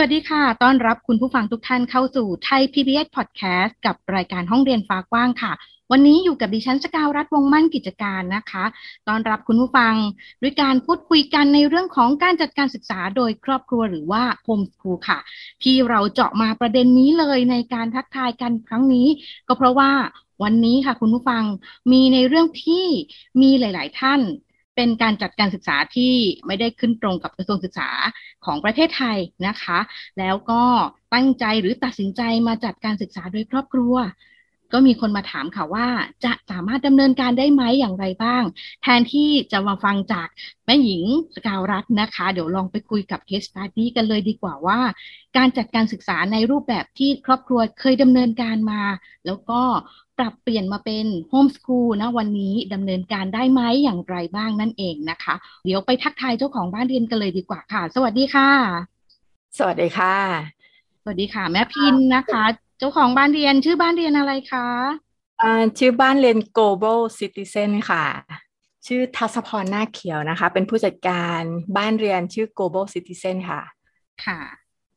วัสดีค่ะ ต้อนรับคุณผู้ฟังทุกท่านเข้าสู่ไทย PBS Podcast กับรายการห้องเรียนฟ้ากว้างค่ะ วันนี้อยู่กับดิฉันสกาวรัฐวงมั่นกิจการนะคะ ต้อนรับคุณผู้ฟังด้วยการพูดคุยกันในเรื่องของการจัดการศึกษาโดยครอบครัวหรือว่าโฮมสคูลค่ะ ที่เราเจาะมาประเด็นนี้เลยในการทักทายกันครั้งนี้ ก็เพราะว่าวันนี้ค่ะคุณผู้ฟังมีในเรื่องที่มีหลาย ๆ ท่าน เป็นการจัดการศึกษาที่ไม่ได้ขึ้นตรงกับกระทรวงศึกษาของประเทศไทยนะคะ แล้วก็ตั้งใจหรือตัดสินใจมาจัดการศึกษาโดยครอบครัว ก็มีคนมาถามค่ะว่า จะสามารถดำเนินการได้ไหมอย่างไรบ้าง แทนที่จะมาฟังจากแม่หญิงสกาวรัฐนะคะ เดี๋ยวลองไปคุยกับเคส e ดี้กันเลยดีกว่าว่า การจัดการศึกษาในรูปแบบที่ครอบครัวเคยดำเนินการมา แล้วก็ปรับเปลี่ยนมาเป็นโฮมสคูลนะวันนี้ดำเนินการได้ไหมอย่างไรบ้างนั่นเองนะคะ เดี๋ยวไปทักทายเจ้าของบ้านเรียนกันเลยดีกว่าค่ะ สวัสดีค่ะ สวัสดีค่ะ สวัสดีค่ะ แม่พินนะคะ เจ้าของบ้านเรียนชื่อบ้านเรียนอะไรคะอ่าชื่อบ้านเรียน global citizen ค่ะ ชื่อทัศพรหน้าเขียวนะคะ เป็นผู้จัดการบ้านเรียนชื่อ global citizen ค่ะ ค่ะ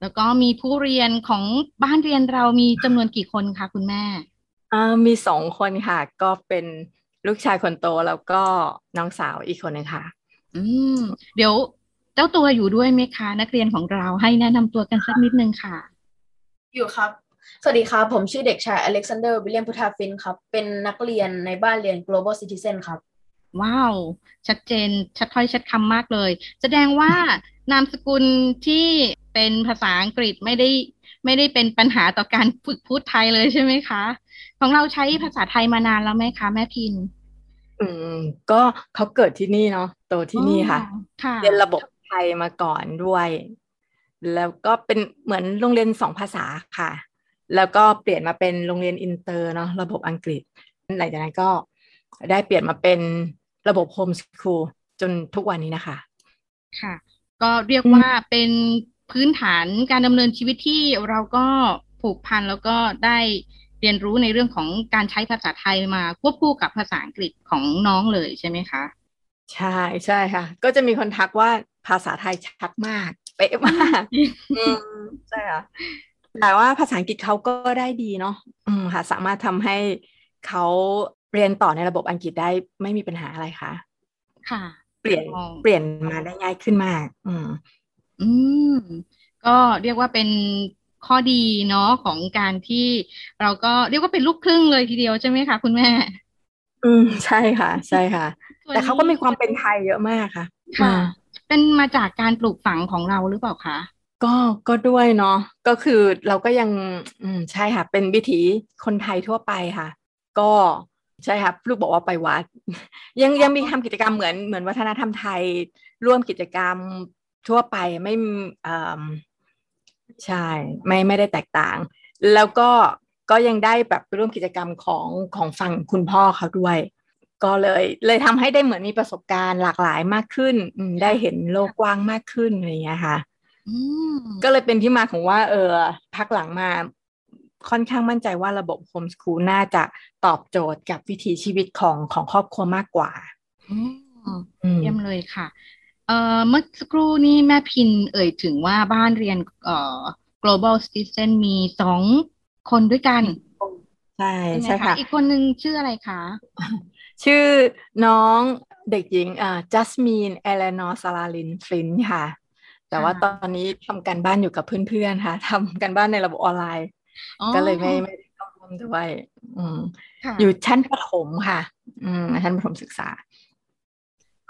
แล้วก็มีผู้เรียนของบ้านเรียนเรามีจำนวนกี่คนคะคุณแม่อ่ามีสองคนค่ะ ก็เป็นลูกชายคนโตแล้วก็น้องสาวอีกคนหนึงค่ะ อืม เดี๋ยวเจ้าตัวอยู่ด้วยไหมคะ นักเรียนของเราให้แนะนำตัวกันสักนิดนึงค่ะ อยู่ครับ สวัสดีครับ ผมชื่อเด็กชายอเล็กซานเดอร์ วิลเลียมพุทธาฟินครับ เป็นนักเรียนในบ้านเรียน global citizen ครับ ว้าว ชัดเจน ชัดถ้อยชัดคำมากเลย แสดงว่านามสกุลที่เป็นภาษาอังกฤษไม่ได้ไม่ได้เป็นปัญหาต่อการฝึกพูดไทยเลยใช่ไหมคะ ของเราใช้ภาษาไทยมานานแล้วไหมคะ แม่พิน อืม ก็เขาเกิดที่นี่เนาะโตที่นี่ค่ะอ๋อค่ะเรียนระบบไทยมาก่อนด้วย แล้วก็เป็นเหมือนโรงเรียนสองภาษาค่ะ แล้วก็เปลี่ยนมาเป็นโรงเรียนอินเตอร์เนาะระบบอังกฤษหลังจากนั้นก็ได้เปลี่ยนมาเป็นระบบโฮมสคูลจนทุกวันนี้นะคะ ค่ะ ก็เรียกว่าเป็นพื้นฐานการดำเนินชีวิตที่เราก็ผูกพันแล้วก็ได้เรียนรู้ในเรื่องของการใช้ภาษาไทยมาควบคู่กับภาษาอังกฤษของน้องเลยใช่ไหมคะ ใช่ใช่ค่ะ ก็จะมีคนทักว่าภาษาไทยชัดมาก เป๊ะมากอืมใช่ค่ะ แต่ว่าภาษาอังกฤษเขาก็ได้ดีเนาะอืมค่ะ สามารถทำให้เขาเรียนต่อในระบบอังกฤษได้ไม่มีปัญหาอะไรค่ะค่ะ เปลี่ยนอ๋อเปลี่ยนมาได้ง่ายขึ้นมาก อืม อืม ก็เรียกว่าเป็นข้อดีเนาะของการที่เราก็เรียกว่าเป็นลูกครึ่งเลยทีเดียวใช่ไหมคะคุณแม่ อืมใช่ค่ะ ใช่ค่ะส่วนแต่เขาก็นี้มีความเป็นไทยเยอะมากค่ะ ค่ะอืมเป็นมาจากการปลูกฝังของเราหรือเปล่าคะ ก็ก็ด้วยเนาะก็คือเราก็ยังอืมใช่ค่ะเป็นวิถีคนไทยทั่วไปค่ะ ก็ใช่ค่ะลูกบอกว่าไปวัด ยังยังมีทำกิจกรรมเหมือนเหมือนวัฒนธรรมไทย ร่วมกิจกรรมทั่วไปไม่ใช่ไม่ไม่ได้แตกต่าง แล้วก็ก็ยังได้แบบไปร่วมกิจกรรมของของฝั่งคุณพ่อเขาด้วย ก็เลยเลยทำให้ได้เหมือนมีประสบการณ์หลากหลายมากขึ้นได้เห็นโลกกว้างมากขึ้นอะไรอย่างเงี้ยค่ะ ก็เลยเป็นที่มาของว่า เออพักหลังมาค่อนข้างมั่นใจว่าระบบโฮมสคูลน่าจะตอบโจทย์กับวิถีชีวิตของของครอบครัวมากกว่าอืมอืมเยี่ยมเลยค่ะเอ่อเมื่อสักครู่นี้แม่พินเอ่ยถึงว่าบ้านเรียนเอ่อ global citizen มีสองคนด้วยกัน ใช่ใช่ไหมใช่คะค่ะอีกคนนึงชื่ออะไรคะ ชื่อน้องเด็กหญิงอ่าจัสมินเอเลนอร์ซาลาลินฟลินค่ะ แต่ว่าตอนนี้ทำการบ้านอยู่กับเพื่อนๆค่ะทำการบ้านในระบบออนไลน์อ๋อก็เลยไม่ไม่ได้เข้าร่วมด้วยอืมค่ะอยู่ชั้นประถมค่ะ อืมชั้นประถมศึกษา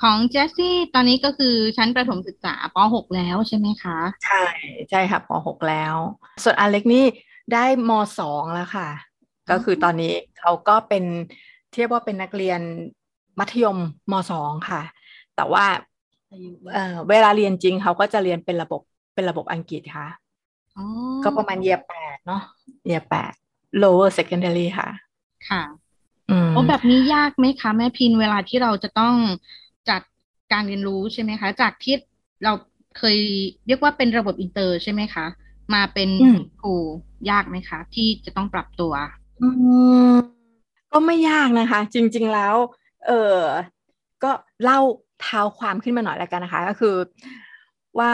ของเจสซี่ตอนนี้ก็คือชั้นประถมศึกษาป .6 แล้วใช่ไหมคะ ใช่ใช่ค่ะปหกแล้ว ส่วนอเล็กนี่ได้มสองแล้วค่ะ ก็คือตอนนี้เขาก็เป็นเทียบว่าเป็นนักเรียนมัธยมมสองค่ะ แต่ว่า เอ่อเวลาเรียนจริงเขาก็จะเรียนเป็นระบบเป็นระบบอังกฤษค่ะอ๋อก็ประมาณเยียแปดเนาะเยียแปด lower secondary ค่ะ ค่ะอืมโอ้แบบนี้ยากไหมคะ แม่พินเวลาที่เราจะต้องจัดการเรียนรู้ใช่ไหมคะ จากที่เราเคยเรียกว่าเป็นระบบอินเตอร์ใช่ไหมคะ มาเป็นอืมครูยากไหมคะ ที่จะต้องปรับตัวอืมก็ไม่ยากนะคะ จริง ๆแล้ว เออก็เล่า เท้าความขึ้นมาหน่อยแล้วกันนะคะ ก็คือว่า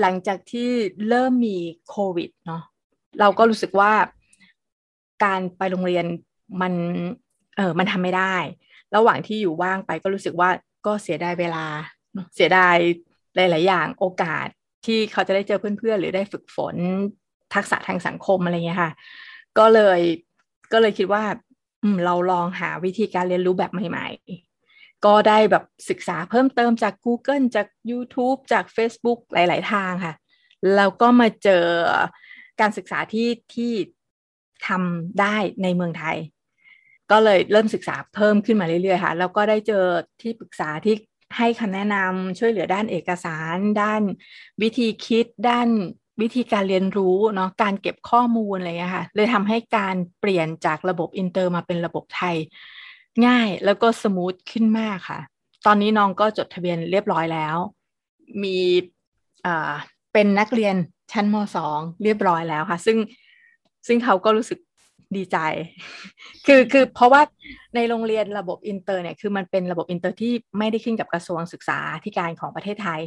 หลังจากที่เริ่มมีโควิดเนาะเราก็รู้สึกว่าการไปโรงเรียนมันเออมันทำไม่ได้ ระหว่างที่อยู่ว่างไปก็รู้สึกว่าก็เสียดายเวลา เสียดายหลาย ๆ อย่างโอกาสที่เขาจะได้เจอเพื่อน ๆ หรือได้ฝึกฝนทักษะทางสังคมอะไรเงี้ยค่ะ ก็เลยก็เลยคิดว่าเราลองหาวิธีการเรียนรู้แบบใหม่ๆ ก็ได้แบบศึกษาเพิ่มเติมจาก Google จาก YouTube จาก Facebook หลาย ๆ ทางค่ะ แล้วก็มาเจอการศึกษาที่ที่ทำได้ในเมืองไทย ก็เลยเริ่มศึกษาเพิ่มขึ้นมาเรื่อย ๆ ค่ะ แล้วก็ได้เจอที่ปรึกษาที่ให้คำแนะนำช่วยเหลือด้านเอกสาร ด้านวิธีคิดด้านวิธีการเรียนรู้เนาะการเก็บข้อมูลอะไรเงี้ยค่ะเลยทำให้การเปลี่ยนจากระบบอินเตอร์มาเป็นระบบไทย ง่ายแล้วก็ smooth ขึ้นมากค่ะ ตอนนี้น้องก็จดทะเบียนเรียบร้อยแล้ว มีเป็นนักเรียนชั้นมสองเรียบร้อยแล้วค่ะ ซึ่งซึ่งเขาก็รู้สึกดีใจ คือคือเพราะว่าในโรงเรียนระบบอินเตอร์เนี่ยคือมันเป็นระบบอินเตอร์ที่ไม่ได้ขึ้นกับกระทรวงศึกษาธิการของประเทศไทย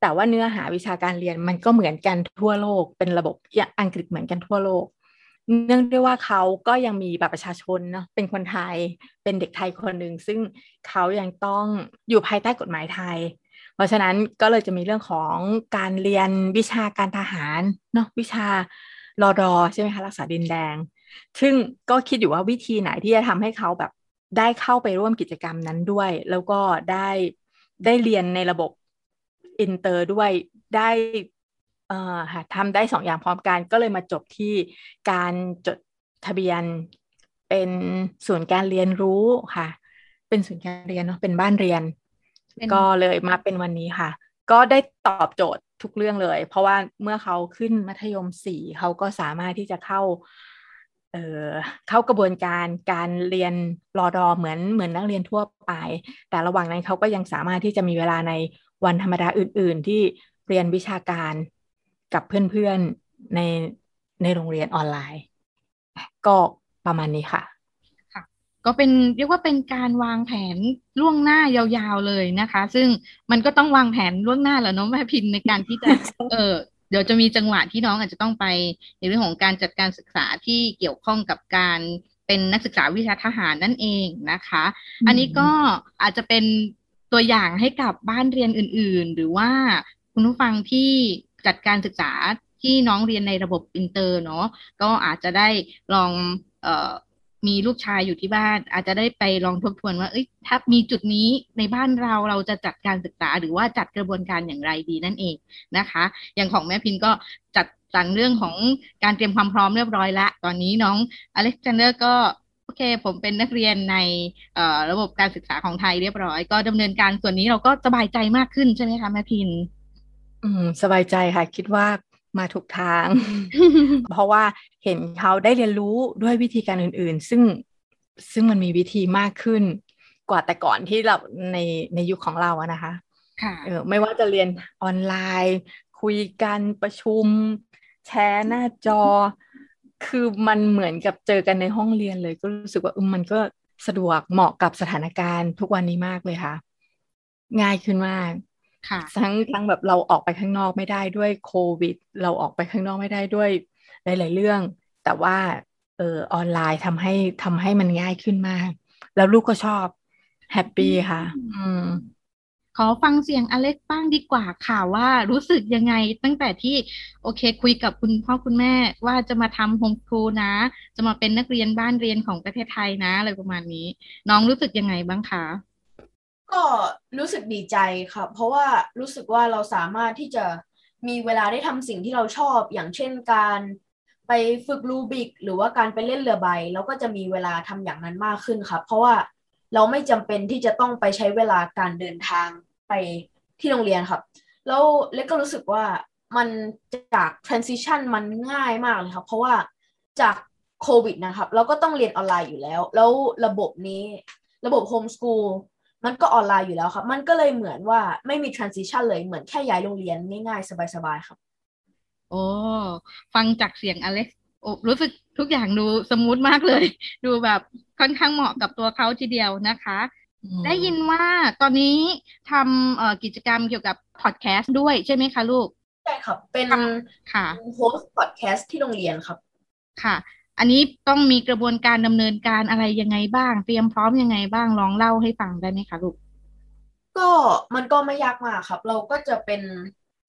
แต่ว่าเนื้อหาวิชาการเรียนมันก็เหมือนกันทั่วโลก เป็นระบบอังกฤษเหมือนกันทั่วโลก เนื่องด้วยว่าเขาก็ยังมีบัตรประชาชนเนาะเป็นคนไทยเป็นเด็กไทยคนหนึ่งซึ่งเขายังต้องอยู่ภายใต้กฎหมายไทย เพราะฉะนั้นก็เลยจะมีเรื่องของการเรียนวิชาการทหารเนาะวิชารอดอใช่ไหมคะรักษาดินแดง ซึ่งก็คิดอยู่ว่าวิธีไหนที่จะทำให้เขาแบบได้เข้าไปร่วมกิจกรรมนั้นด้วย แล้วก็ได้ได้เรียนในระบบอินเตอร์ด้วยได้ หาทำได้สองอย่างพร้อมกันก็เลยมาจบที่การจดทะเบียนเป็นศูนย์การเรียนรู้ค่ะ เป็นศูนย์การเรียนเนาะเป็นบ้านเรียนเป็นก็เลยมาเป็นวันนี้ค่ะ ก็ได้ตอบโจทย์ทุกเรื่องเลย เพราะว่าเมื่อเขาขึ้นมัธยมสี่เขาก็สามารถที่จะเข้าเอ่อเข้ากระบวนการการเรียนรอดอเหมือนเหมือนนักเรียนทั่วไป แต่ระหว่างนั้นเขาก็ยังสามารถที่จะมีเวลาในวันธรรมดาอื่น ๆ ที่เรียนวิชาการ กับเพื่อนๆในในโรงเรียนออนไลน์ ก็ประมาณนี้ค่ะ ก็เป็นเรียกว่าเป็นการวางแผนล่วงหน้ายาวๆเลยนะคะ ซึ่งมันก็ต้องวางแผนล่วงหน้าแหล้วเนาะแม่พินในการที่จะเออเดี๋ยวจะมีจังหวะที่น้องอาจจะต้องไปในเรื่องของการจัดการศึกษาที่เกี่ยวข้องกับการเป็นนักศึกษาวิชาทหารนั่นเองนะคะ อันนี้ก็อาจจะเป็นตัวอย่างให้กับบ้านเรียนอื่น ๆ หรือว่าคุณผู้ฟังที่ จัดการศึกษาที่น้องเรียนในระบบอินเตอร์เนาะก็อาจจะได้ลองเอ่อมีลูกชายอยู่ที่บ้าน อาจจะได้ไปลองทบทวนว่าเอ้ยถ้ามีจุดนี้ในบ้านเราเราจะจัดการศึกษา หรือว่าจัดกระบวนการอย่างไรดีนั่นเองนะคะ อย่างของแม่พินก็จัดสรรเรื่องของการเตรียมความพร้อมเรียบร้อยละตอนนี้น้องอเล็กซานเดอร์ก็โอเค ผมเป็นนักเรียนในระบบการศึกษาของไทยเรียบร้อย ก็ดำเนินการส่วนนี้เราก็สบายใจมากขึ้นใช่ไหมคะแม่พิน อืมสบายใจค่ะ คิดว่ามาถูกทาง เพราะว่าเห็นเขาได้เรียนรู้ด้วยวิธีการอื่น ๆ ซึ่งซึ่งมันมีวิธีมากขึ้น กว่าแต่ก่อนที่เราในในยุคของเราอะนะคะค่ะเออไม่ว่าจะเรียนออนไลน์ คุยกันประชุม แชร์หน้าจอ คือมันเหมือนกับเจอกันในห้องเรียนเลย ก็รู้สึกว่าเออมันก็สะดวกเหมาะกับสถานการณ์ทุกวันนี้มากเลยค่ะ ง่ายขึ้นมากค่ะ ทั้งทั้งแบบเราออกไปข้างนอกไม่ได้ด้วยโควิด เราออกไปข้างนอกไม่ได้ด้วยหลาย ๆ เรื่อง แต่ว่าเออออนไลน์ทำให้ทำให้มันง่ายขึ้นมาก แล้วลูกก็ชอบ happy ค่ะ อืมขอฟังเสียงอเล็กซ์บ้างดีกว่าค่ะว่ารู้สึกยังไงตั้งแต่ที่โอเคคุยกับคุณพ่อคุณแม่ว่าจะมาทำโฮมสคูลนะ จะมาเป็นนักเรียนบ้านเรียนของประเทศไทยนะอะไรประมาณนี้ น้องรู้สึกยังไงบ้างคะ ก็รู้สึกดีใจครับเพราะว่ารู้สึกว่าเราสามารถที่จะมีเวลาได้ทำสิ่งที่เราชอบ อย่างเช่นการไปฝึกรูบิก หรือว่าการไปเล่นเรือใบเราก็จะมีเวลาทำอย่างนั้นมากขึ้นครับ เพราะว่าเราไม่จำเป็นที่จะต้องไปใช้เวลาการเดินทางไปที่โรงเรียนครับ แล้วเล็กก็รู้สึกว่ามันจาก transition มันง่ายมากเลยครับ เพราะว่าจากโควิดนะครับ เราก็ต้องเรียนออนไลน์อยู่แล้ว แล้วระบบนี้ระบบโฮมส o ูล มันก็ออนไลน์อยู่แล้วครับ มันก็เลยเหมือนว่าไม่มี transition เลยเหมือนแค่ย้ายโรงเรียนง่ายๆ สบายๆครับ โอ้ฟังจากเสียงอเล็กซ์โอ้รู้สึกทุกอย่างดู smooth มากเลย ดูแบบค่อนข้างเหมาะกับตัวเขาทีเดียวนะคะ ได้ยินว่าตอนนี้ทำกิจกรรมเกี่ยวกับพอดแคสต์ด้วยใช่ไหมคะลูก ใช่ครับ เป็นค่ะ host พอดแคสต์ที่โรงเรียนครับ ค่ะ อันนี้ต้องมีกระบวนการดำเนินการอะไรยังไงบ้าง เตรียมพร้อมยังไงบ้างลองเล่าให้ฟังได้ไหมคะลูกก็มันก็ไม่ยากมากครับ เราก็จะเป็น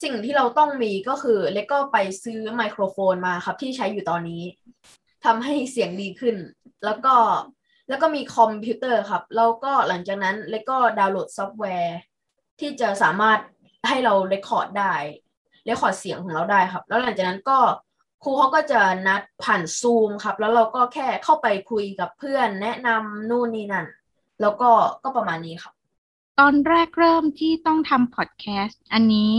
สิ่งที่เราต้องมีก็คือเล็กก็ไปซื้อไมโครโฟนมาครับ ที่ใช้อยู่ตอนนี้ทำให้เสียงดีขึ้น แล้วก็แล้วก็มีคอมพิวเตอร์ครับ แล้วก็หลังจากนั้นเล็กก็ดาวน์โหลดซอฟต์แวร์ ที่จะสามารถให้เรา record ได้ record เสียงของเราได้ครับ แล้วหลังจากนั้นก็ ครูเขาก็จะนัดผ่านซูมครับ แล้วเราก็แค่เข้าไปคุยกับเพื่อน แนะนำนู่นนี่นั่น แล้วก็ก็ประมาณนี้ครับ ตอนแรกเริ่มที่ต้องทำพอดแคสต์อันนี้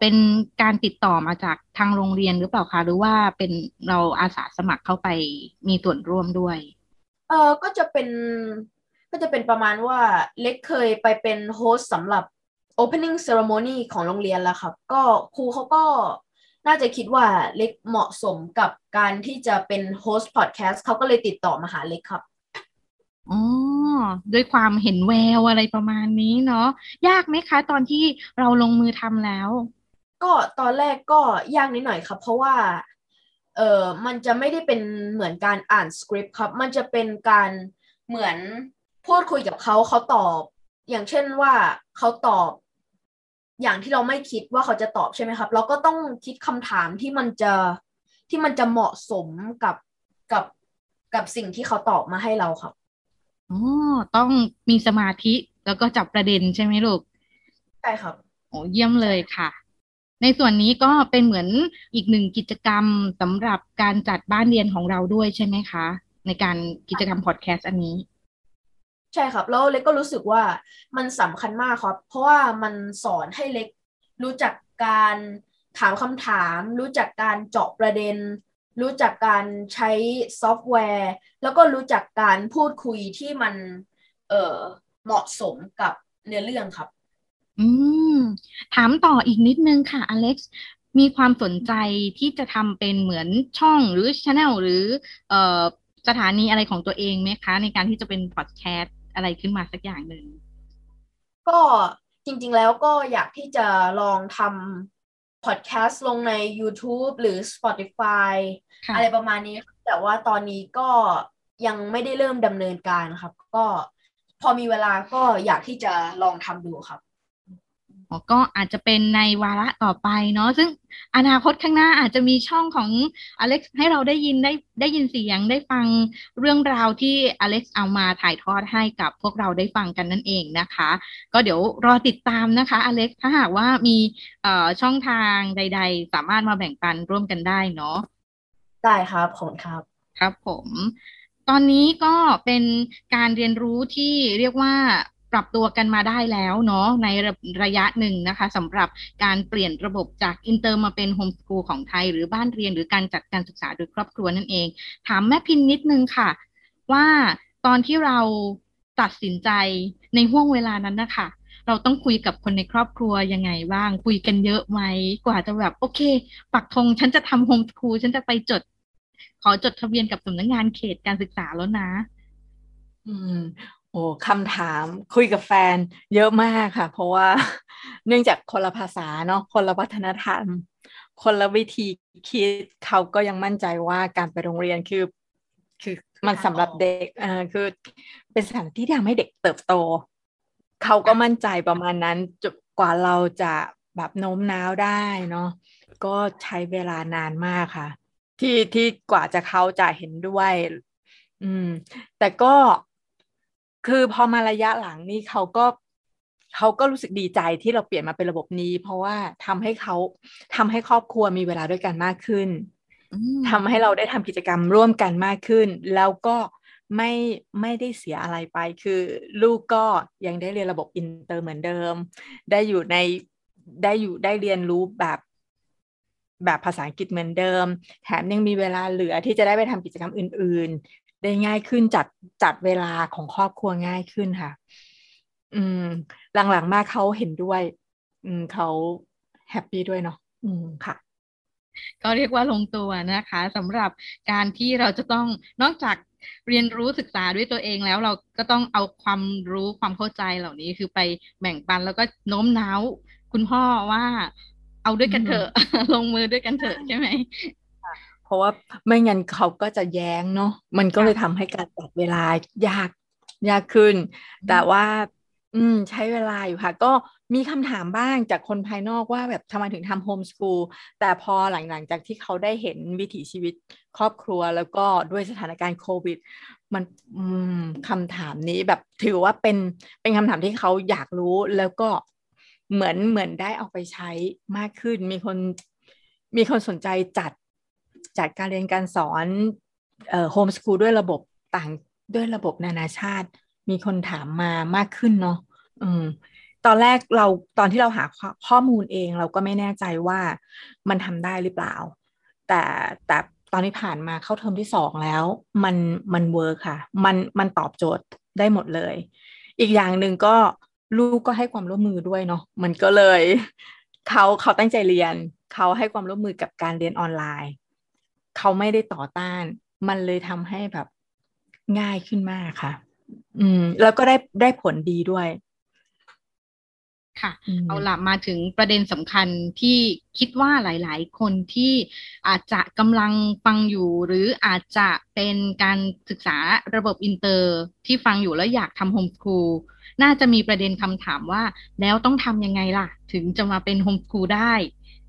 เป็นการติดต่อมาจากทางโรงเรียนหรือเปล่าคะ หรือว่าเป็นเราอาสาสมัครเข้าไปมีส่วนร่วมด้วย เออก็จะเป็นก็จะเป็นประมาณว่าเล็กเคยไปเป็น host สำหรับ opening ceremony ของโรงเรียนแล้วครับ ก็ครูเขาก็ น่าจะคิดว่าเล็กเหมาะสมกับการที่จะเป็น host พอดแคสต์เขาก็เลยติดต่อมาหาเล็กครับอ๋อด้วยความเห็นแววอะไรประมาณนี้เนาะยากไหมคะ ตอนที่เราลงมือทำแล้ว ก็ตอนแรกก็ยากนิดหน่อยครับ เพราะว่าเออมันจะไม่ได้เป็นเหมือนการอ่านสคริปต์ครับ มันจะเป็นการเหมือนพูดคุยกับเขาเขาตอบ อย่างเช่นว่าเขาตอบ อย่างที่เราไม่คิดว่าเขาจะตอบใช่ไหมครับ เราก็ต้องคิดคำถามที่มันจะที่มันจะเหมาะสมกับกับกับสิ่งที่เขาตอบมาให้เราครับอ๋อต้องมีสมาธิแล้วก็จับประเด็นใช่ไหมลูกใช่ครับโอ้เยี่ยมเลยค่ะ ในส่วนนี้ก็เป็นเหมือนอีกหนึ่งกิจกรรมสำหรับการจัดบ้านเรียนของเราด้วยใช่ไหมคะ ในการกิจกรรมพอดแคสต์อันนี้ ใช่ครับ แล้วเล็กก็รู้สึกว่ามันสำคัญมากครับ เพราะว่ามันสอนให้เล็กรู้จักการถามคำถาม รู้จักการเจาะประเด็น รู้จักการใช้ซอฟต์แวร์ แล้วก็รู้จักการพูดคุยที่มันเออเหมาะสมกับเนื้อเรื่องครับ อืม ถามต่ออีกนิดนึงค่ะอเล็กซ์มีความสนใจที่จะทำเป็นเหมือนช่องหรือช anel หรือ เอ่อสถานีอะไรของตัวเองไหมคะ ในการที่จะเป็นพอดแคสต์ อะไรขึ้นมาสักอย่างหนึ่งก็จริง ๆ แล้วก็อยากที่จะลองทำพอดแคสต์ลงใน YouTube หรือ Spotify ค่ะอะไรประมาณนี้ครับแต่ว่าตอนนี้ก็ยังไม่ได้เริ่มดำเนินการครับ ก็พอมีเวลาก็อยากที่จะลองทำดูครับอ๋อ ก็อาจจะเป็นในวาระต่อไปเนาะซึ่งอนาคตข้างหน้าอาจจะมีช่องของอเล็กซ์ให้เราได้ยินได้ได้ยินเสียงได้ฟังเรื่องราวที่อเล็กซ์เอามาถ่ายทอดให้กับพวกเราได้ฟังกันนั่นเองนะคะ ก็เดี๋ยวรอติดตามนะคะอเล็กซ์ถ้าหากว่ามีเอ่อช่องทางใด ๆ สามารถมาแบ่งปันร่วมกันได้เนาะได้ครับขอบคุณครับครับผม ตอนนี้ก็เป็นการเรียนรู้ที่เรียกว่า ปรับตัวกันมาได้แล้วเนาะในระระยะหนึ่งนะคะสำหรับการเปลี่ยนระบบจากอินเตอร์มาเป็นโฮมสกูลของไทย หรือบ้านเรียนหรือการจัดการศึกษาโดยครอบครัวนั่นเอง ถามแม่พินนิดนึงค่ะ ว่าตอนที่เราตัดสินใจในห่วงเวลานั้นนะคะเราต้องคุยกับคนในครอบครัวยังไงบ้าง คุยกันเยอะไหมกว่าจะแบบโอเค ปักธงฉันจะทำโฮมสกูลฉันจะไปจด ขอจดทะเบียนกับสำนักงานเขตการศึกษาแล้วนะ อืม โอ้คำถามคุยกับแฟนเยอะมากค่ะ เพราะว่าเนื่องจากคนละภาษาเนาะคนละวัฒนธรรม คนละวิธีคิดเขาก็ยังมั่นใจว่าการไปโรงเรียนคือ คือมันสำหรับเด็กเอ่อคือเป็นสถานที่ที่ทำให้เด็กเติบโต เขาก็มั่นใจประมาณนั้นจนกว่าเราจะแบบโน้มน้าวได้เนาะก็ใช้เวลานานมากค่ะ ที่ที่กว่าจะเขาจะเห็นด้วย อืม แต่ก็ คือพอมาระยะหลังนี่เขาก็เขาก็รู้สึกดีใจที่เราเปลี่ยนมาเป็นระบบนี้ เพราะว่าทำให้เขาทำให้ครอบครัวมีเวลาด้วยกันมากขึ้นอืมทำให้เราได้ทำกิจกรรมร่วมกันมากขึ้น แล้วก็ไม่ไม่ได้เสียอะไรไป คือลูกก็ยังได้เรียนระบบอินเตอร์เหมือนเดิม ได้อยู่ในได้อยู่ได้เรียนรู้แบบแบบภาษาอังกฤษเหมือนเดิม แถมยังมีเวลาเหลือที่จะได้ไปทำกิจกรรมอื่นๆ ได้ง่ายขึ้นจัดจัดเวลาของครอบครัวง่ายขึ้นค่ะ อืม หลังๆมาเขาเห็นด้วย อืมเขาแฮปปี้ด้วยเนาะอืมค่ะก็เรียกว่าลงตัวนะคะสำหรับการที่เราจะต้องนอกจากเรียนรู้ศึกษาด้วยตัวเองแล้วเราก็ต้องเอาความรู้ความเข้าใจเหล่านี้คือไปแบ่งปันแล้วก็โน้มน้าว คุณพ่อว่าเอาด้วยกันเถอะลงมือด้วยกันเถอะใช่ไหมเพ ราะว่าไม่งั้นเขาก็จะแย้งเนาะมันก็เลยทำให้การจัดเวลายากยากขึ้น แต่ว่า อืม ใช้เวลาอยู่ค่ะ ก็มีคำถามบ้างจากคนภายนอกว่าแบบทำไมถึงทำโฮมสกูลแต่พอหลังๆจากที่เขาได้เห็นวิถีชีวิตครอบครัวแล้วก็ด้วยสถานการณ์โควิด มันอืมคำถามนี้แบบถือว่าเป็นเป็นคำถามที่เขาอยากรู้แล้วก็เหมือนเหมือนได้เอาไปใช้มากขึ้น มีคนมีคนสนใจจัด จัดการเรียนการสอนโฮมสกูลด้วยระบบต่างด้วยระบบนานาชาติ มีคนถามมามากขึ้นเนาะอืมตอนแรกเราตอนที่เราหาข้อมูลเองเราก็ไม่แน่ใจว่ามันทำได้หรือเปล่า แต่แต่ตอนนี้ผ่านมาเข้าเทอมที่สองแล้ว มันมันเวิร์คค่ะ มันมันตอบโจทย์ได้หมดเลย อีกอย่างหนึ่งก็ลูกก็ให้ความร่วมมือด้วยเนาะมันก็เลยเขาเขาตั้งใจเรียน เขาให้ความร่วมมือกับการเรียนออนไลน์ เขาไม่ได้ต่อต้าน มันเลยทำให้แบบง่ายขึ้นมากค่ะ อืม แล้วก็ได้ได้ผลดีด้วย ค่ะ เอาละมาถึงประเด็นสำคัญที่คิดว่าหลาย ๆ คนที่อาจจะกำลังฟังอยู่ หรืออาจจะเป็นการศึกษาระบบอินเตอร์ที่ฟังอยู่แล้วอยากทำโฮมสคูลน่าจะมีประเด็นคำถามว่า แล้วต้องทำยังไงล่ะ ถึงจะมาเป็นโฮมสคูลได้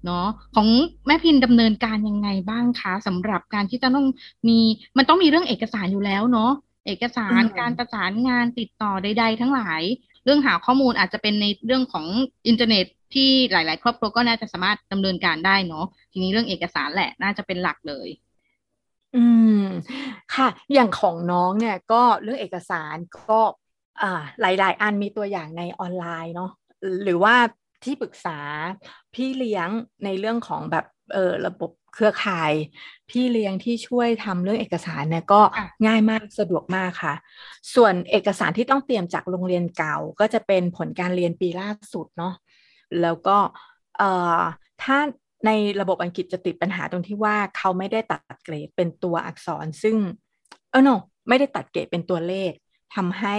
เนาะของแม่พินดำเนินการยังไงบ้างคะสำหรับการที่จะต้องมีมันต้องมีเรื่องเอกสารอยู่แล้วเนาะเอกสารการประสานงานติดต่อใด ๆ ทั้งหลาย เรื่องหาข้อมูลอาจจะเป็นในเรื่องของอินเทอร์เน็ตที่หลาย ๆ ครอบครัวก็น่าจะสามารถดำเนินการได้เนาะทีนี้เรื่องเอกสารแหละน่าจะเป็นหลักเลยอืมค่ะ อย่างของน้องเนี่ยก็เรื่องเอกสารก็อ่าหลาย ๆ อันมีตัวอย่างในออนไลน์เนาะหรือว่า ที่ปรึกษาพี่เลี้ยงในเรื่องของแบบเออระบบเครือข่าย พี่เลี้ยงที่ช่วยทำเรื่องเอกสารเนี่ยก็ง่ายมากสะดวกมากค่ะ ส่วนเอกสารที่ต้องเตรียมจากโรงเรียนเก่า ก็จะเป็นผลการเรียนปีล่าสุดเนาะแล้วก็เอ่อถ้าในระบบอังกฤษจะติดปัญหาตรงที่ว่าเขาไม่ได้ตัดเกรดเป็นตัวอักษรซึ่งเออโนไม่ได้ตัดเกรดเป็นตัวเลขทำให้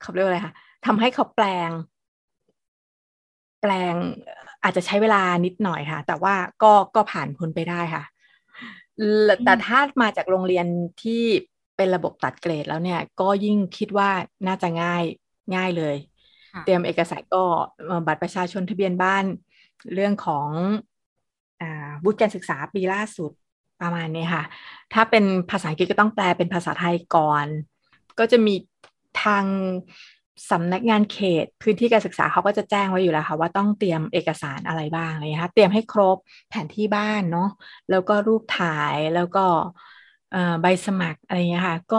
เขาเรียกว่าอะไรคะทำให้เขาแปลง แปลงอาจจะใช้เวลานิดหน่อยค่ะ แต่ว่าก็ก็ผ่านพ้นไปได้ค่ะ แต่ถ้ามาจากโรงเรียนที่เป็นระบบตัดเกรดแล้วเนี่ย ก็ยิ่งคิดว่าน่าจะง่ายง่ายเลย เตรียมเอกสารก็บัตรประชาชนทะเบียนบ้านเรื่องของอ่าวุฒิการศึกษาปีล่าสุดประมาณนี้ค่ะ ถ้าเป็นภาษาอังกฤษก็ต้องแปลเป็นภาษาไทยก่อน ก็จะมีทาง สำนักงานเขตพื้นที่การศึกษาเขาก็จะแจ้งไว้อยู่แล้วค่ะว่าต้องเตรียมเอกสารอะไรบ้างอะไรนะคะเตรียมให้ครบแผนที่บ้านเนาะแล้วก็รูปถ่ายแล้วก็ใบสมัครอะไรเงี้ยค่ะก็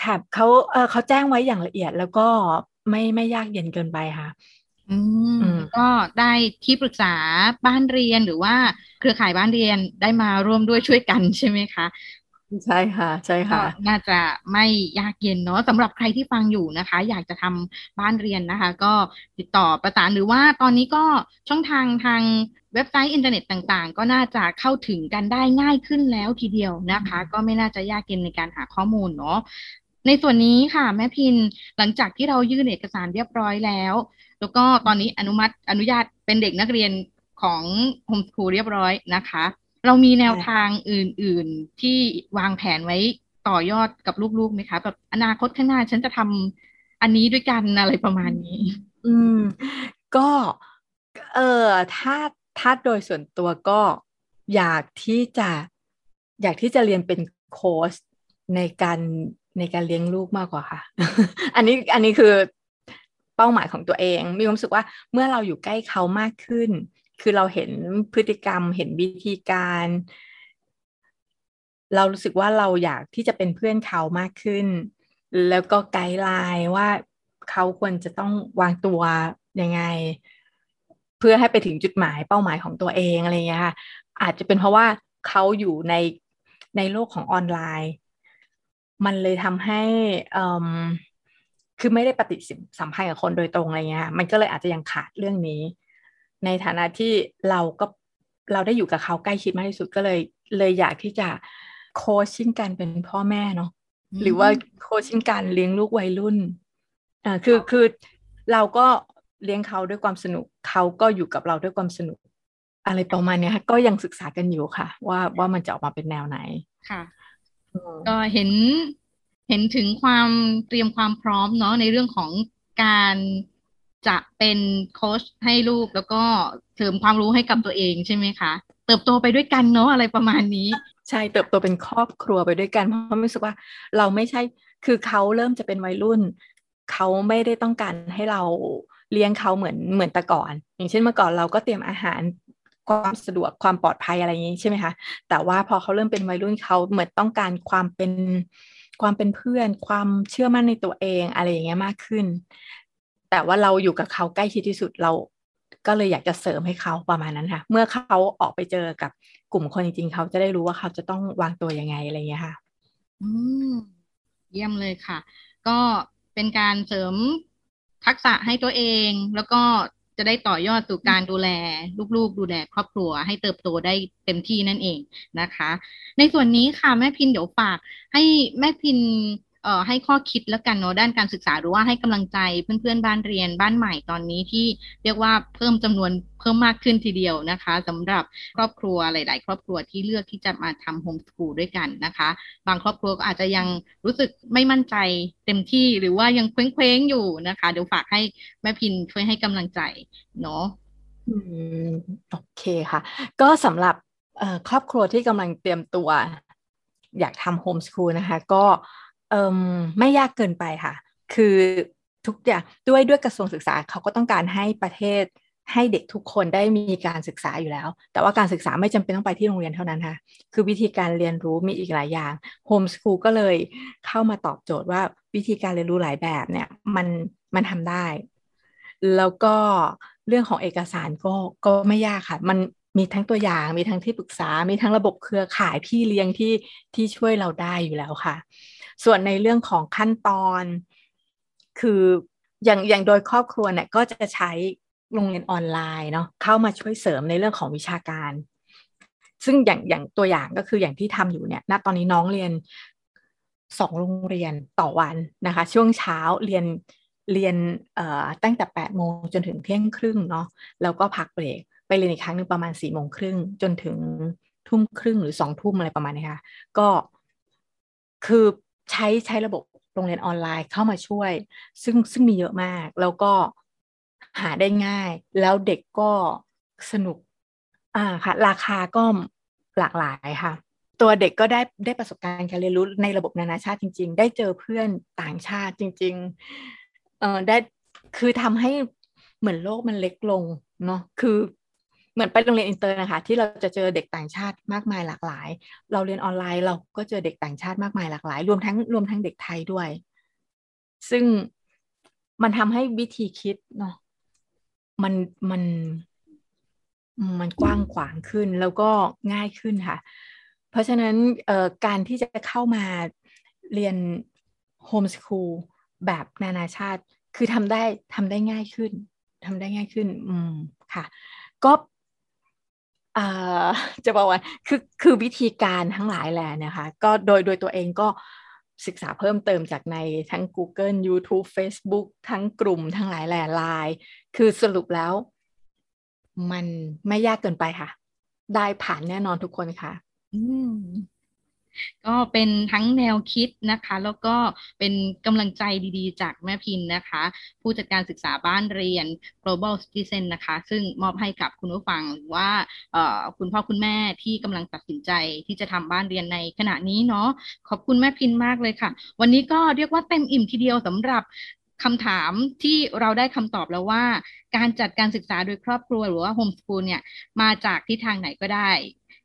ค่ะเขาเขาแจ้งไว้อย่างละเอียดแล้วก็ไม่ไม่ยากเย็นเกินไปค่ะอืมก็ได้ที่ปรึกษาบ้านเรียนหรือว่าเครือข่ายบ้านเรียนได้มาร่วมด้วยช่วยกันใช่ไหมคะ ใช่ค่ะ ใช่ค่ะ น่าจะไม่ยากเย็นเนาะสำหรับใครที่ฟังอยู่นะคะ อยากจะทำบ้านเรียนนะคะ ก็ติดต่อประสานหรือว่าตอนนี้ก็ช่องทางทางเว็บไซต์อินเทอร์เน็ตต่างๆ ก็น่าจะเข้าถึงกันได้ง่ายขึ้นแล้วทีเดียวนะคะ ก็ไม่น่าจะยากเย็นในการหาข้อมูลเนาะในส่วนนี้ค่ะ แม่พินหลังจากที่เรายื่นเอกสารเรียบร้อยแล้ว แล้วก็ตอนนี้อนุมัติอนุญาตเป็นเด็กนักเรียนของโฮมสคูลเรียบร้อยนะคะ เรามีแนวทางอื่น ๆ ที่วางแผนไว้ต่อยอดกับลูกๆไหมคะแบบอนาคตข้างหน้าฉันจะทำอันนี้ด้วยกันอะไรประมาณนี้ อืม ก็เออถ้าถ้าโดยส่วนตัวก็อยากที่จะอยากที่จะเรียนเป็นโค้ชในการในการเลี้ยงลูกมากกว่าค่ะ อันนี้อันนี้คือเป้าหมายของตัวเอง มีความรู้สึกว่าเมื่อเราอยู่ใกล้เขามากขึ้น คือเราเห็นพฤติกรรมเห็นวิธีการ เรารู้สึกว่าเราอยากที่จะเป็นเพื่อนเขามากขึ้น แล้วก็ไกด์ไลน์ว่าเขาควรจะต้องวางตัวยังไง เพื่อให้ไปถึงจุดหมายเป้าหมายของตัวเองอะไรเงี้ยค่ะอาจจะเป็นเพราะว่าเขาอยู่ในในโลกของออนไลน์ มันเลยทำให้คือไม่ได้ปฏิสัมพันธ์กับคนโดยตรงอะไรเงี้ย มันก็เลยอาจจะยังขาดเรื่องนี้ ในฐานะที่เราก็เราได้อยู่กับเขาใกล้ชิดมากที่สุดก็เลย เลยอยากที่จะโคชชิ่งกันเป็นพ่อแม่เนาะหรือว่าโคชชิ่งการเลี้ยงลูกวัยรุ่นอ่าคือคือเราก็เลี้ยงเขาด้วยความสนุกเขาก็อยู่กับเราด้วยความสนุก อะไรประมาณนี้ค่ะก็ยังศึกษากันอยู่ค่ะ ว่าว่ามันจะออกมาเป็นแนวไหนค่ะก็เห็นเห็นถึงความเตรียมความพร้อมเนาะในเรื่องของการ จะเป็นโค้ชให้ลูกแล้วก็เสริมความรู้ให้กับตัวเองใช่ไหมคะ เติบโตไปด้วยกันเนาะอะไรประมาณนี้ ใช่เติบโตเป็นครอบครัวไปด้วยกัน เพราะรู้สึกว่าเราไม่ใช่คือเขาเริ่มจะเป็นวัยรุ่น เขาไม่ได้ต้องการให้เราเลี้ยงเขาเหมือนเหมือนแต่ก่อน อย่างเช่นเมื่อก่อนเราก็เตรียมอาหารความสะดวกความปลอดภัยอะไรอย่างนี้ใช่ไหมคะ แต่ว่าพอเขาเริ่มเป็นวัยรุ่นเขาเหมือนต้องการความเป็นความเป็นเพื่อน ความเชื่อมั่นในตัวเองอะไรอย่างเงี้ยมากขึ้น แต่ว่าเราอยู่กับเขาใกล้ชิดที่สุดเราก็เลยอยากจะเสริมให้เขาประมาณนั้นค่ะ เมื่อเขาออกไปเจอกับกลุ่มคนจริงๆ เขาจะได้รู้ว่าเขาจะต้องวางตัวยังไงอะไรเงี้ยค่ะ อืม เยี่ยมเลยค่ะ ก็เป็นการเสริมทักษะให้ตัวเอง แล้วก็จะได้ต่อยอดสู่การดูแล ลูกๆ ดูแลครอบครัว ให้เติบโตได้เต็มที่นั่นเองนะคะ ในส่วนนี้ค่ะแม่พินเดี๋ยวฝากให้แม่พิน เอ่อให้ข้อคิดแล้วกันเนาะด้านการศึกษาหรือว่าให้กำลังใจเพื่อนๆบ้านเรียนบ้านใหม่ตอนนี้ที่เรียกว่าเพิ่มจำนวนเพิ่มมากขึ้นทีเดียวนะคะสำหรับครอบครัวหลาย ๆ ครอบครัวที่เลือกที่จะมาทำโฮมสกูลด้วยกันนะคะ บางครอบครัวก็อาจจะยังรู้สึกไม่มั่นใจเต็มที่หรือว่ายังเคว้งๆอยู่นะคะ เดี๋ยวฝากให้แม่พินช่วยให้กำลังใจเนาะอโอเคค่ะ ก็สำหรับครอบครัวที่กำลังเตรียมตัว อยากทำโฮมสคูลนะคะ ก็ เอ่มไม่ยากเกินไปค่ะ คือทุกอย่างด้วยด้วยกระทรวงศึกษาเขาก็ต้องการให้ประเทศให้เด็กทุกคนได้มีการศึกษาอยู่แล้ว แต่ว่าการศึกษาไม่จำเป็นต้องไปที่โรงเรียนเท่านั้นค่ะ คือวิธีการเรียนรู้มีอีกหลายอย่างโฮมสคูลก็เลยเข้ามาตอบโจทย์ว่าวิธีการเรียนรู้หลายแบบเนี่ยมันมันทำได้ แล้วก็เรื่องของเอกสารก็ก็ไม่ยากค่ะ มันมีทั้งตัวอย่าง มีทั้งที่ปรึกษา มีทั้งระบบเครือข่ายพี่เลี้ยงที่ที่ช่วยเราได้อยู่แล้วค่ะ ส่วนในเรื่องของขั้นตอน คืออย่างอย่างโดยครอบครัวเนี่ยก็จะใช้โรงเรียนออนไลน์เนาะเข้ามาช่วยเสริมในเรื่องของวิชาการ ซึ่งอย่างอย่างตัวอย่างก็คืออย่างที่ทำอยู่เนี่ยณตอนนี้น้องเรียนสองโรงเรียนต่อวันนะคะ ช่วงเช้าเรียนเรียนตั้งแต่แปดโมงจนถึงเที่ยงครึ่งเนาะแล้วก็พักเบรกไปเรียนอีกครั้งหนึ่งประมาณสี่โมงครึ่งจนถึงทุ่มครึ่งหรือสองทุ่มอะไรประมาณนี้ค่ะ ก็คือ ใช้ใช้ระบบโรงเรียนออนไลน์เข้ามาช่วย ซึ่งซึ่งมีเยอะมาก แล้วก็หาได้ง่าย แล้วเด็กก็สนุก อ่าค่ะ ราคาก็หลากหลายค่ะ ตัวเด็กก็ได้ได้ประสบการณ์การเรียนรู้ในระบบนานาชาติจริง ๆ ได้เจอเพื่อนต่างชาติจริง ๆ เออได้คือทำให้เหมือนโลกมันเล็กลงเนาะคือ เหมือนไปโรงเรียนอินเตอร์นะคะ ที่เราจะเจอเด็กต่างชาติมากมายหลากหลาย เราเรียนออนไลน์เราก็เจอเด็กต่างชาติมากมายหลากหลาย รวมทั้งรวมทั้งเด็กไทยด้วย ซึ่งมันทำให้วิธีคิดเนาะมันมันมันกว้างขวางขึ้นแล้วก็ง่ายขึ้นค่ะ เพราะฉะนั้นการที่จะเข้ามาเรียนโฮมสคูลแบบนานาชาติ คือทำได้ทำได้ง่ายขึ้นทำได้ง่ายขึ้น อืมค่ะ ก็ จะบอกว่าคือคือวิธีการทั้งหลายแหละนะคะก็โดยโดยตัวเองก็ศึกษาเพิ่มเติมจากในทั้ง Google YouTube Facebook ทั้งกลุ่มทั้งหลายแหล่ไลน์คือสรุปแล้ว มันไม่ยากเกินไปค่ะ ได้ผ่านแน่นอนทุกคนค่ะ อืม ก็เป็นทั้งแนวคิดนะคะ แล้วก็เป็นกำลังใจดีๆ จากแม่พินนะคะ ผู้จัดการศึกษาบ้านเรียน global citizen นะคะ ซึ่งมอบให้กับคุณผู้ฟังหรือว่าคุณพ่อคุณแม่ที่กำลังตัดสินใจที่จะทำบ้านเรียนในขณะนี้เนาะขอบคุณแม่พินมากเลยค่ะ วันนี้ก็เรียกว่าเต็มอิ่มทีเดียวสำหรับคำถามที่เราได้คำตอบแล้วว่า การจัดการศึกษาโดยครอบครัวหรือว่าโฮมสกูลเนี่ย มาจากทิศทางไหนก็ได้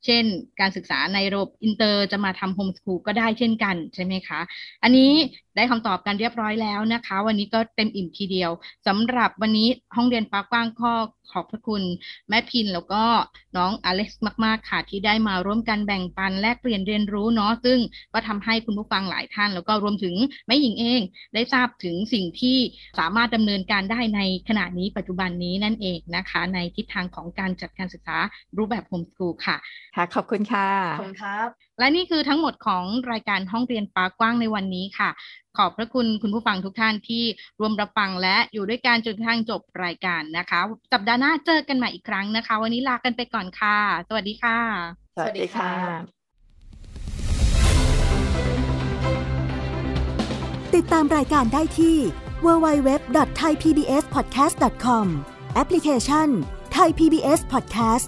เช่น การศึกษาในระบบอินเตอร์จะมาทำโฮมสคูลก็ได้เช่นกันใช่ไหมคะ อันนี้ได้คำตอบกันเรียบร้อยแล้วนะคะ วันนี้ก็เต็มอิ่มทีเดียวสำหรับวันนี้ห้องเรียนฟ้ากว้างข้อขอบพระคุณแม่พินแล้วก็น้องอเล็กซ์มาก ๆ ค่ะ ที่ได้มาร่วมกันแบ่งปันแลกเปลี่ยนเรียนรู้เนาะซึ่งก็ทำให้คุณผู้ฟังหลายท่าน แล้วก็รวมถึงแม่หญิงเอง ได้ทราบถึงสิ่งที่สามารถดำเนินการได้ในขณะนี้ปัจจุบันนี้นั่นเองนะคะ ในทิศทางของการจัดการศึกษารูปแบบโฮมสกูลค่ะค่ะ ขอบคุณค่ะ ขอบคุณครับ และนี่คือทั้งหมดของรายการห้องเรียนฟ้ากว้างในวันนี้ค่ะ ขอบพระคุณคุณผู้ฟังทุกท่านที่ร่วมรับฟังและอยู่ด้วยการจนกระทั่งจบรายการนะคะ สัปดาห์หน้าเจอกันใหม่อีกครั้งนะคะ วันนี้ลากันไปก่อนค่ะ สวัสดีค่ะ สวัสดีค่ะติดตามรายการได้ที่ www.thaipbspodcast.com แอปพลิเคชัน Thai PBS Podcast